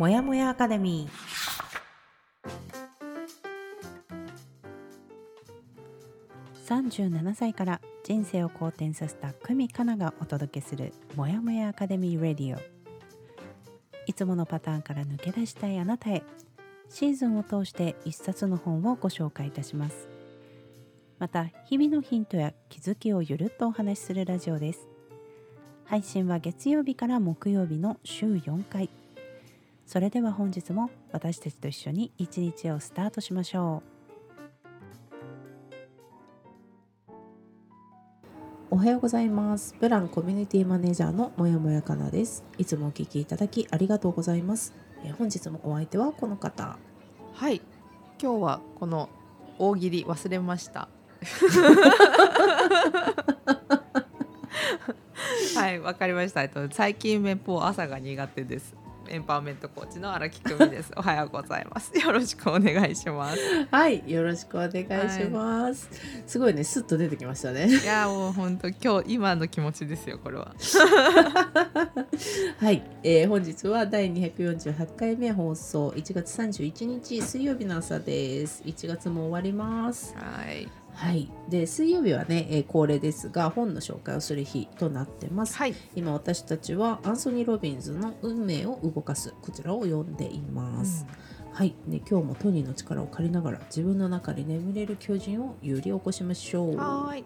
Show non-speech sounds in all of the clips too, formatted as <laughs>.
もやもやアカデミー。37歳から人生を好転させた久美かながお届けするもやもやアカデミーレディオ。いつものパターンから抜け出したいあなたへシーズンを通して一冊の本をご紹介いたします。また日々のヒントや気づきをゆるっとお話しするラジオです。配信は月曜日から木曜日の週4回。それでは本日も私たちと一緒に一日をスタートしましょう。おはようございます。ブランコミュニティマネージャーのもやもやかなです。いつもお聞きいただきありがとうございます。え本日もお相手はこの方。はい。今日はこの大喜利忘れました。<laughs> はいわかりました。えっと最近綿棒朝が苦手ですエンパワーメントコーチの荒木久美です。おはようございます。よろしくお願いします。はいよろしくお願いします、すごいねスッと出てきましたね。いやもう本当今日今の気持ちですよこれは。<laughs> はい、えー、本日は第248回目放送。1月31日水曜日の朝です。1月も終わります。はいはい。で水曜日はね、えー恒例ですが本の紹介をする日となってます、はい。今私たちはアンソニー・ロビンズの「運命を動かす」こちらを読んでいます、はい、ね、今日もトニーの力を借りながら自分の中に眠れる巨人を揺り起こしましょう。はーい。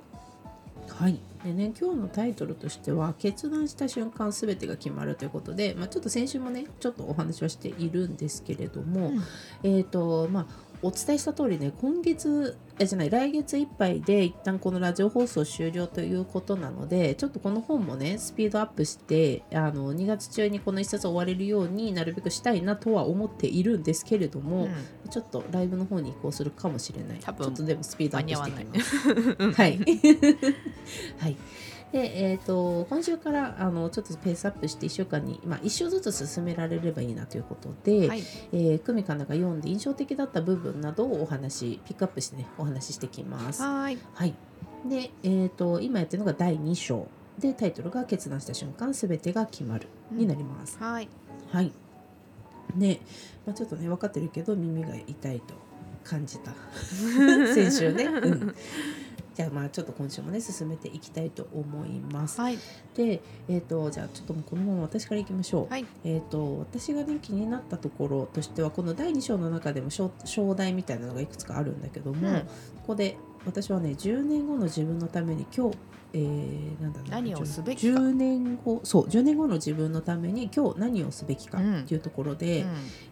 はい。でね、今日のタイトルとしては決断した瞬間すべてが決まるということで、まあ、ちょっと先週もねちょっとお話はしているんですけれども、うん。えっ、とまあお伝えした通りね今月えじゃない来月いっぱいで一旦このラジオ放送終了ということなのでちょっとこの本もねスピードアップしてあの2月中にこの一冊終われるようになるべくしたいなとは思っているんですけれども、うんちょっとライブの方に移行するかもしれない多分ちょっとでもスピードアップしていきます。うんはい。はい。<laughs> で、えっ、と、今週から、あの、ちょっとペースアップして1週間に、まあ、1章ずつ進められればいいなということで、はいえー、久美かなが読んで印象的だった部分などをお話、ピックアップしてね、お話ししていきます。はーいはい。で、えっ、と、今やってるのが第2章。で、タイトルが決断した瞬間、すべてが決まる、になります。はいはい。ね、まあ、ちょっとね、分かってるけど、耳が痛いと感じた。<laughs> 先週ね。うん。じゃあ、まあ、ちょっと今週もね、進めていきたいと思います。はいで、えっ、と、じゃあ、ちょっともうこのまま私からいきましょう。はいえっ、と、私がね、気になったところとしては、この第2章の中でも章章題みたいなのがいくつかあるんだけども、うんここで私はね、10年後の自分のために今日、えー、なんだろうな何をすべきか。10年後そう10年後の自分のために今日何をすべきかうん。っていうところで、うん。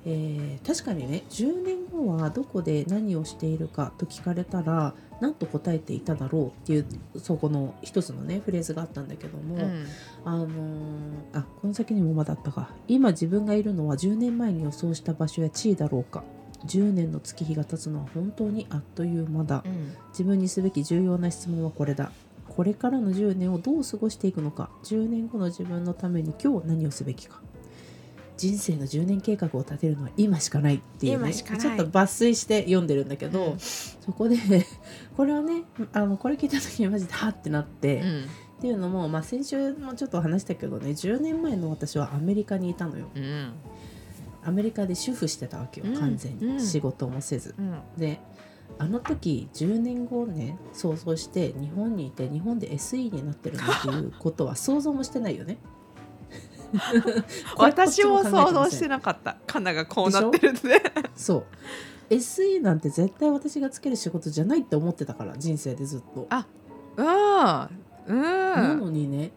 えー確かにね10年後はどこで何をしているかと聞かれたら何と答えていただろうっていうそこの一つのねフレーズがあったんだけども、うん。あのーあこの先にもまだあったか。今自分がいるのは10年前に予想した場所や地位だろうか。10年の月日が経つのは本当にあっという間だ。うん。自分にすべき重要な質問はこれだこれからの10年をどう過ごしていくのか10年後の自分のために今日何をすべきか。人生の10年計画を立てるのは今しかないっていうねちょっと抜粋して読んでるんだけど、うん。そこで <laughs> これはねあのこれ聞いた時にマジではってなって、っうん。ていうのも、まあ、先週もちょっと話したけどね10年前の私はアメリカにいたのよ。うん。アメリカで主婦してたわけようん。完全に、うん。仕事もせず。うん。であの時10年後ね想像して日本にいて日本で SE になってるなんていうことは想像もしてないよね。<laughs> 私も想像してなかった。カナがこうなってるってね。そう。SE なんて絶対私がつける仕事じゃないって思ってたから人生でずっと、あうんうなんのにね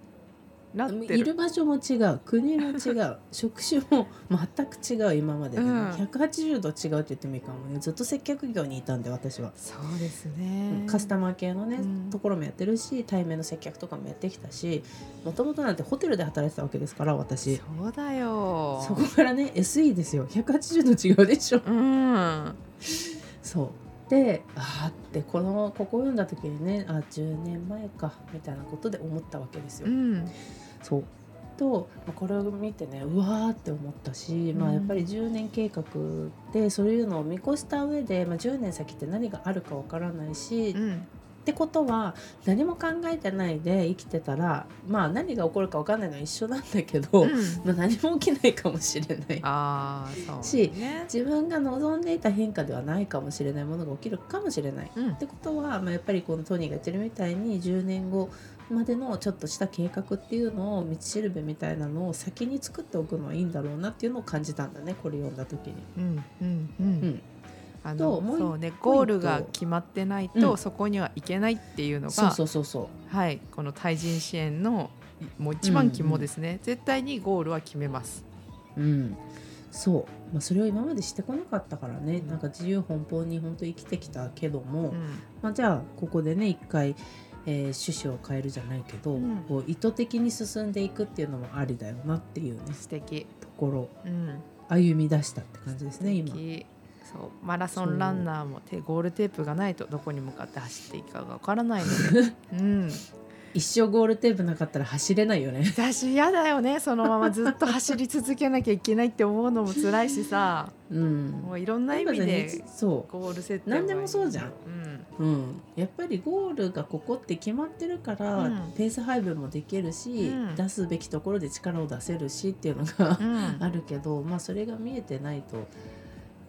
なってる。いる場所も違う国も違う職種も全く違う今までで、ねうん。180度違うって言ってもいいかもね。ずっと接客業にいたんで私は、そうですね。カスタマー系のね、うん。ところもやってるし対面の接客とかもやってきたしもともとなんてホテルで働いてたわけですから私。そうだよ。そこからね SE ですよ。180度違うでしょ。うん。そう。であーってこのここを読んだ時にねあ10年前かみたいなことで思ったわけですよ。うんそう。とまあこれを見てねうわーって思ったし、まあ、うんやっぱり10年計画でそういうのを見越した上で、まあ、10年先って何があるかわからないし、うん。ってことは何も考えてないで生きてたらまあ何が起こるか分かんないのは一緒なんだけど、うん。まあ、何も起きないかもしれないああそうしね。自分が望んでいた変化ではないかもしれないものが起きるかもしれない。うん。ってことは、まあ、やっぱりこのトニーが言ってるみたいに10年後までのちょっとした計画っていうのを道しるべみたいなのを先に作っておくのはいいんだろうなっていうのを感じたんだねこれ読んだ時に。うんうんううん。ん、あのそうねゴールが決まってないと、うん。そこにはいけないっていうのがそうそうそうそはいこの対人支援のもう一番肝ですね、絶対にゴールは決めます。う。うん。そう、まあ、それを今までしてこなかったからね、うんなんか自由奔放に本当生きてきたけども、うん。まあ、じゃあここでね一回、えー趣旨を変えるじゃないけど、うん。こう意図的に進んでいくっていうのもありだよなっていうね素敵、ところ。うん、歩み出したって感じですね今。そう。マラソンランナーも手ゴールテープがないとどこに向かって走っていいかがわからないので、<laughs> うん、一生ゴールテープなかったら走れないよね。私嫌だよね。そのままずっと走り続けなきゃいけないって思うのも辛いしさ。うん。もういろんな意味でそゴール設定何でもそうじゃん。うん。う、うん、やっぱりゴールがここって決まってるから、うん。ペース配分もできるし、うん。出すべきところで力を出せるしっていうのがうん。<laughs> あるけど、まあそれが見えてないと、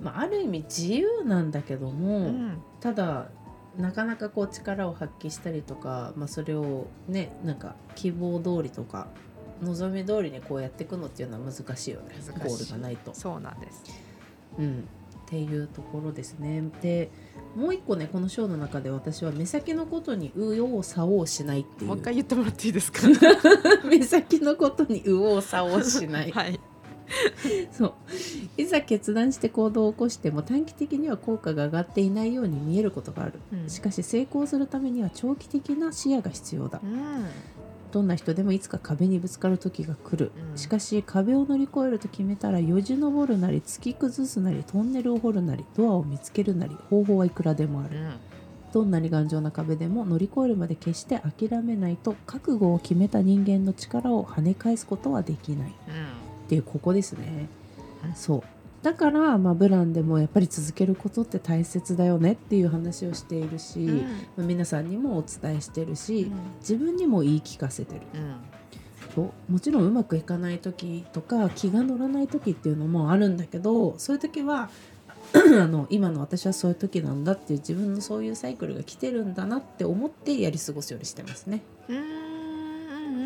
まあ、ある意味自由なんだけども、うん。ただなかなかこう力を発揮したりとか、まあ、それをねなんか希望通りとか望み通りにこうやっていくのっていうのは難しいよね。ゴールがないと。そうなんです。うん、っていうところですね。でもう一個ねこの章の中で私は目先のことに右往左往しないっていう。もう一回言ってもらっていいですか？<laughs> 目先のことに右往左往しない。<laughs> はいそう。いざ決断して行動を起こしても短期的には効果が上がっていないように見えることがある、うん。しかし成功するためには長期的な視野が必要だ。うん。どんな人でもいつか壁にぶつかる時が来る、うん。しかし壁を乗り越えると決めたらよじ登るなり突き崩すなりトンネルを掘るなりドアを見つけるなり方法はいくらでもある、うん。どんなに頑丈な壁でも乗り越えるまで決して諦めないと覚悟を決めた人間の力を跳ね返すことはできないっていうここですね、うんそう。だから、まあ、ブランでもやっぱり続けることって大切だよねっていう話をしているし、うん。まあ皆さんにもお伝えしてるし、うん。自分にも言い聞かせてる。う。んもちろんうまくいかない時とか気が乗らない時っていうのもあるんだけどそういう時は <clears throat> あの今の私はそういう時なんだっていう自分のそういうサイクルが来てるんだなって思ってやり過ごすようにしてますね。うん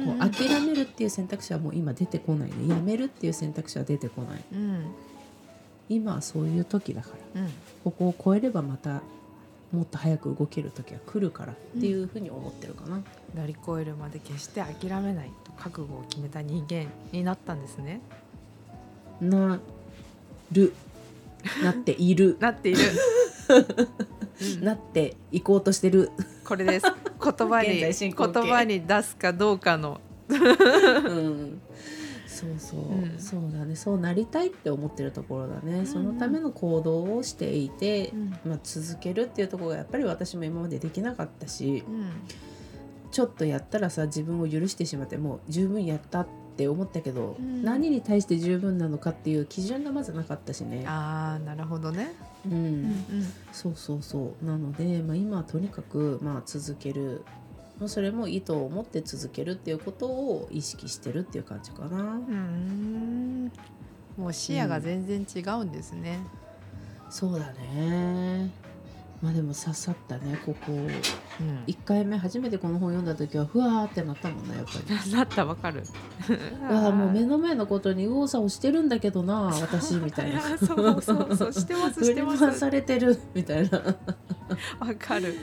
こう諦めるっていう選択肢はもう今出てこないね。やめるっていう選択肢は出てこない。うん。今はそういう時だから。うん。ここを超えればまたもっと早く動ける時は来るからっていうふうに思ってるかな。乗り越えるまで決して諦めないと覚悟を決めた人間になったんですね。なる。なっている。<laughs> なっている、う <laughs> んなっていこうとしてる。これです言葉に言葉に出すかどうかの。うん。そうそう、うん。そうだね。そうなりたいって思ってるところだね、そのための行動をしていて、まあ、続けるっていうところがやっぱり私も今までできなかったしうん。ちょっとやったらさ自分を許してしまってもう十分やったって思ったけど、うん。何に対して十分なのかっていう基準がまずなかったしね。ああなるほどね、うん。うんそうそうそう。なので、まあ、今はとにかく、まあ、続ける、まあ、それも意図を持って続けるっていうことを意識してるっていう感じかな。うんうん。もう視野が全然違うんですね、そうだねまあでも刺さったねここうん1回目初めてこの本読んだ時はふわーってなったもんねやっぱり。なったわかる <laughs> わあもう目の前のことに右往左往してるんだけどな私みたいな。や <laughs> そうそうそうしてます <laughs> してます回されてるみたいな。わかる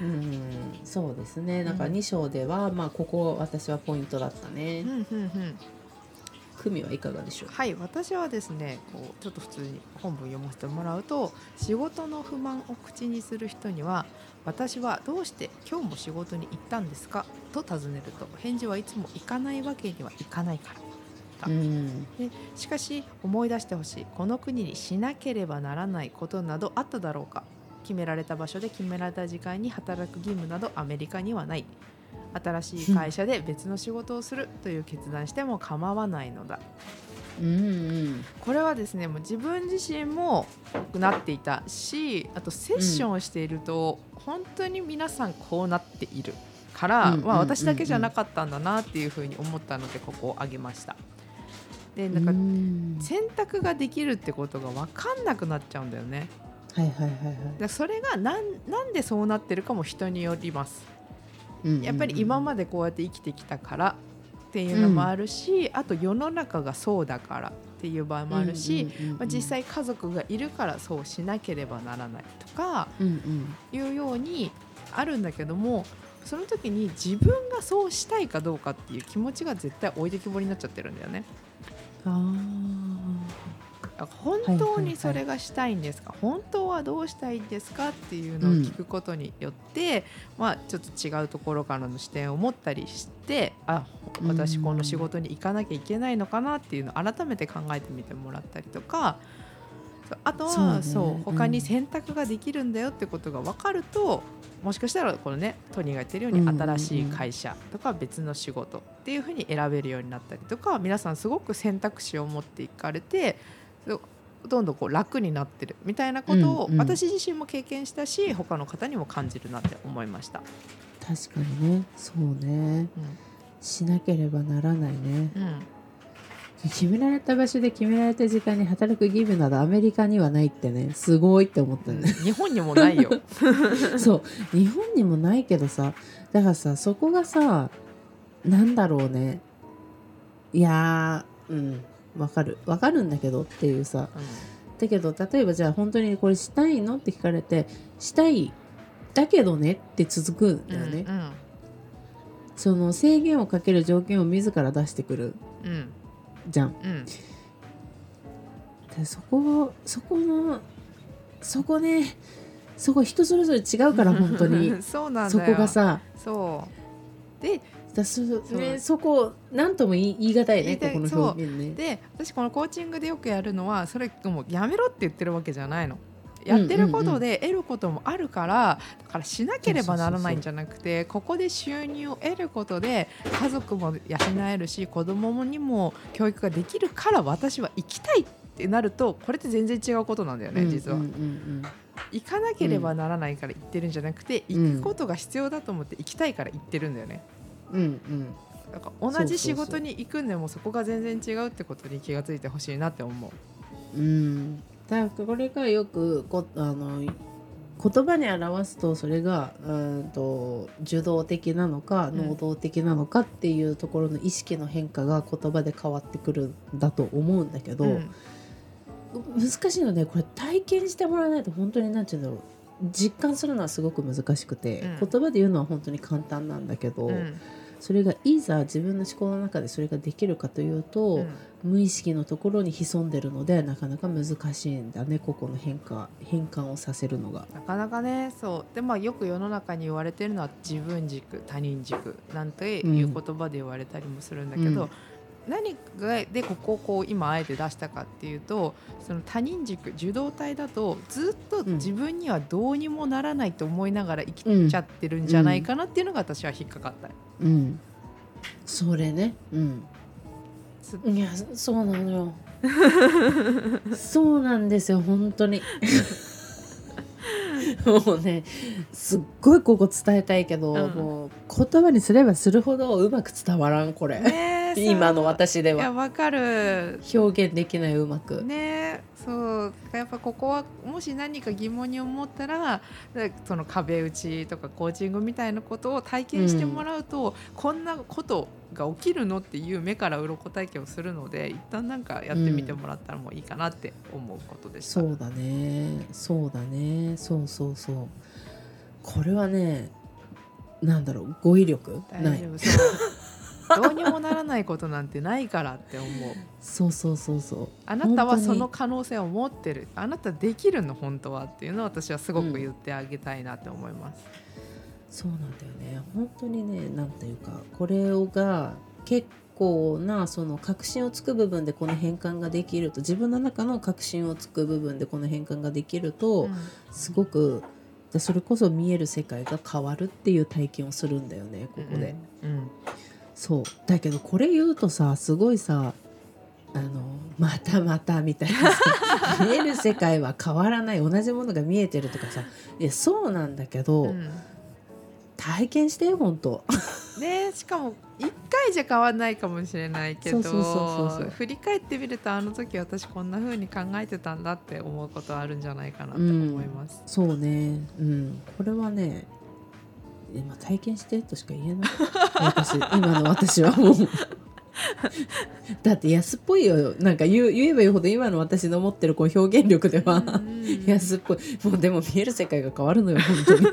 うんそうですねだからうん2章では、まあここ私はポイントだったうねん。うんうん久美はいかがでしょう？はい私はですねこうちょっと普通に本文読ませてもらうと仕事の不満を口にする人には私はどうして今日も仕事に行ったんですか？と尋ねると返事はいつも行かないわけにはいかないからうん。でしかし思い出してほしい。この国にしなければならないことなどあっただろうか。決められた場所で決められた時間に働く義務などアメリカにはない新しい会社で別の仕事をするという決断しても構わないのだうんうんこれはですねもう自分自身もなっていたしあとセッションをしていると、本当に皆さんこうなっているから、まあ、私だけじゃなかったんだなっていうふうに思ったのでここを挙げました。でなんかうん選択ができるってことが分かんなくなっちゃうんだよね。はいはいはいはいでそれがなんなんでそうなってるかも人によります。やっぱり今までこうやって生きてきたからっていうのもあるし、あと世の中がそうだからっていう場合もあるし、まあ、実際家族がいるからそうしなければならないとかいうようにあるんだけどもその時に自分がそうしたいかどうかっていう気持ちが絶対置いてきぼりになっちゃってるんだよね。あ本当にそれがしたいんですか、本当はどうしたいんですか？っていうのを聞くことによって、まあ、ちょっと違うところからの視点を持ったりしてあ私この仕事に行かなきゃいけないのかなっていうのを改めて考えてみてもらったりとか。あとそうね。はそううん。他に選択ができるんだよってことが分かると、もしかしたらこのねトニーが言ってるようにうんうんうん新しい会社とか別の仕事っていうふうに選べるようになったりとか皆さん。すごく選択肢を持っていかれてどんどんこう楽になってるみたいなことをうんうん。私自身も経験したし他の方にも感じるなって思いました。確かにね。そうね。しなければならないね。うん。うん決められた場所で決められた時間に働く義務などアメリカにはないってね。すごいって思ったね。日本にもないよ。<laughs> そう。日本にもないけどさ。だからさそこがさなんだろうね。いやーうんわかる。わかるんだけどっていうさ。だけど例えばじゃあ本当にこれしたいのって聞かれてしたいだけどねって続くんだよね、うんその制限をかける条件を自ら出してくるうんじゃん。うん。でそこそこのそこねそこ人それぞれ違うから本当に。<laughs> そうなんだそよこがさ。そう。でだそ,、そうね、そこ何とも言い言い難いねここの表現ね。で私このコーチングでよくやるのはそれもうやめろって言ってるわけじゃないの。やってることで得ることもあるからだからしなければならないんじゃなくてここで収入を得ることで家族も養えるし子供にも教育ができるから私は行きたいってなるとこれって全然違うことなんだよね実は。行かなければならないから行ってるんじゃなくて、うん行くことが必要だと思って行きたいから行ってるんだよね。うんうん。だから同じ仕事に行くんでもそこが全然違うってことに気がついてほしいなって思う。うん。だからこれがよくこあの言葉に表すとそれがうんと受動的なのかうん能動的なのかっていうところの意識の変化が言葉で変わってくるんだと思うんだけど、うん。難しいのでこれ体験してもらわないと本当に何て言うんだろう実感するのはすごく難しくて、うん。言葉で言うのは本当に簡単なんだけど、うんそれがいざ自分の思考の中でそれができるかというと、うん。無意識のところに潜んでるのでなかなか難しいんだねここの変化変換をさせるのが。なかなかねそう。でまあよく世の中に言われてるのは自分軸他人軸なんていう言葉で言われたりもするんだけど、うん何がでここをこう今あえて出したかっていうとその他人軸受動体だとずっとうん自分にはどうにもならないと思いながら生きちゃってるんじゃないかなっていうのが私は引っかかった。うん、それね、うん、すいやそうなのよ。<laughs> そうなんですよ本当に。<laughs> もうねすっごいここ伝えたいけど、うん。もう言葉にすればするほどうまく伝わらんこれ、ねえ今の私でいやはわかる。表現できないうまく、ねそう。やっぱここはもし何か疑問に思ったらでその壁打ちとかコーチングみたいなことを体験してもらうと、こんなことが起きるのっていう目から鱗体験をするので一旦なんかやってみてもらったらもういいかなって思うことでした。そうだね。そうだね。そうそうそう。これはねなんだろう。語彙力ない。大丈夫そう <laughs> どうにもならないことなんてないからって思う。そうそうそうそう。あなたはその可能性を持ってる。あなたできるの本当はっていうのを私はすごく言ってあげたいなって思います。そうなんだよね。本当にねなんていうかこれをが結構なその確信をつく部分でこの変換ができると自分の中の確信をつく部分でこの変換ができると、うん。すごくでそれこそ見える世界が変わるっていう体験をするんだよねここで、うん。うんそう。だけどこれ言うとさすごいさあのまたまたみたいなさ <laughs> 見える世界は変わらない同じものが見えてるとかさ。いやそうなんだけど、うん。体験してよ本当ねしかも1回じゃ変わんないかもしれないけどそうそうそうそうそう。振り返ってみるとあの時私こんな風に考えてたんだって思うことはあるんじゃないかなって思います。そうね。うん。これはね今体験してとしか言えない。私今の私はもう。だって安っぽいよなんか言う言えば言うほど今の私の持ってるこう表現力では、うん。安っぽい。もうでも見える世界が変わるのよ本当に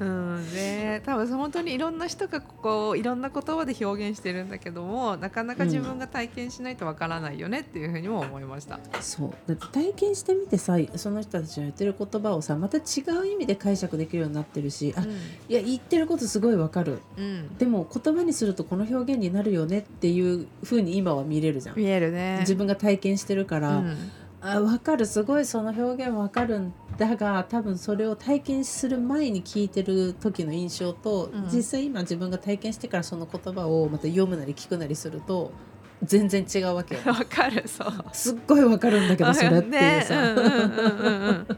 うん。ね、多分本当にいろんな人がこういろんな言葉で表現してるんだけどもなかなか自分が体験しないとわからないよねっていうふうにも思いました。そう。だって体験してみてさその人たちの言ってる言葉をさまた違う意味で解釈できるようになってるしあいや言ってることすごいわかる。うん、でも言葉にするとこの表現になるよねっていう風に今は見れるじゃん。見えるね。自分が体験してるから、うんあ分かる。すごいその表現分かるんだが多分それを体験する前に聞いてる時の印象と、うん。実際今自分が体験してからその言葉をまた読むなり聞くなりすると全然違うわけよ。<laughs> わかるそう。すっごい分かるんだけどそれっていうさ、<laughs>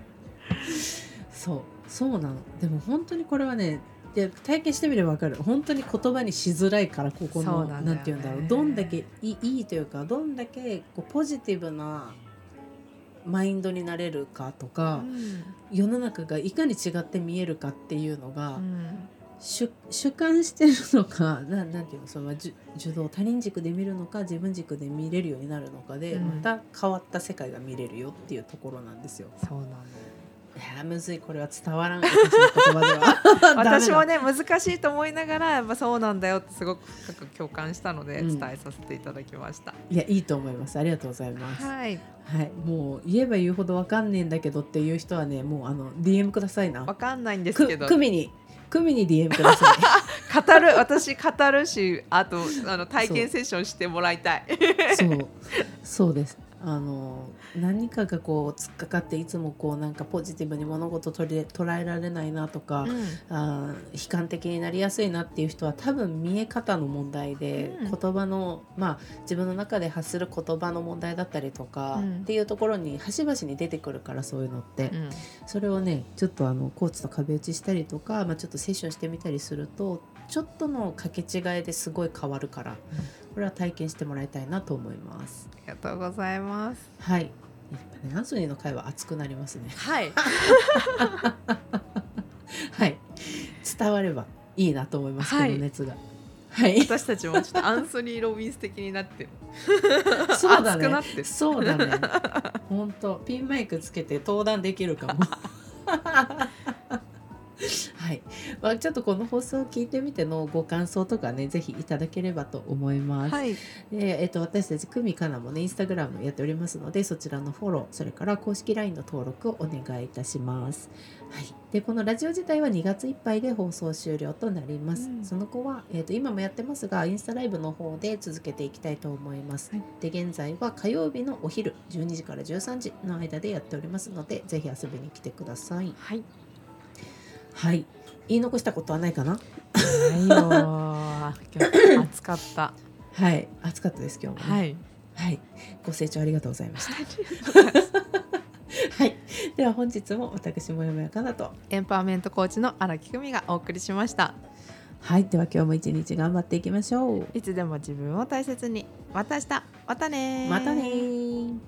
そう。そうなの。でも本当にこれはねで体験してみれば分かる。本当に言葉にしづらいからここのそうなんだよね。なんて言うんだろう。どんだけいいいいというかどんだけこうポジティブなマインドになれるかとか、世の中がいかに違って見えるかっていうのが、うん。主主観してるのかななんていうのそのじ受動他人軸で見るのか自分軸で見れるようになるのかで、うん。また変わった世界が見れるよっていうところなんですよ。そうなんいやーむずいこれは伝わらん <laughs> <laughs> 私もねね難しいと思いながらやっぱそうなんだよってすごく深く共感したのでうん。伝えさせていただきました。いやいいと思います。ありがとうございます。はい、はい。もう言えば言うほどわかんねえんだけどっていう人はねもうあの DM くださいな。わかんないんですけど。く組に組に DM ください。<laughs> 語る私語るしあとあの体験セッションしてもらいたい。そう。そうです。あの何かがこう突っかかっていつもこうなんかポジティブに物事取り捉えられないなとか、あー悲観的になりやすいなっていう人は多分見え方の問題で、うん。言葉のまあ自分の中で発する言葉の問題だったりとか、うん。っていうところに端々に出てくるからそういうのって、うん。それをねちょっとあのコーチと壁打ちしたりとか、まあ、ちょっとセッションしてみたりするとちょっとの掛け違いですごい変わるから、これは体験してもらいたいなと思います。ありがとうございます。はい。やっぱね、アンソニーの会は熱くなりますね。はい。<laughs> はい。伝わればいいなと思います、はいこの熱が。はい。私たちもちょっとアンソニー・ロビンス的になってる。そうだね。そうだね。本当ピンマイクつけて登壇できるかも。はい、まあ、ちょっとこの放送を聞いてみてのご感想とかねぜひいただければと思います。はい。でえっと、私たち久美かなもねインスタグラムやっておりますのでそちらのフォローそれから公式 LINE の登録をお願いいたします。はい、でこのラジオ自体は2月いっぱいで放送終了となります。うんその後は、えっと今もやってますがインスタライブの方で続けていきたいと思います。はいで現在は火曜日のお昼12時から13時の間でやっておりますのでぜひ遊びに来てください。はい。はい言い残したことはないかな？ないよー。今日暑かった。はい暑かったです今日もね、はい。はい、ご清聴ありがとうございました。はい、では本日も私もやもやかなと。エンパワーメントコーチの荒木久美がお送りしました。はい、では今日も一日頑張っていきましょう。いつでも自分を大切に。また明日。またねーまたねー。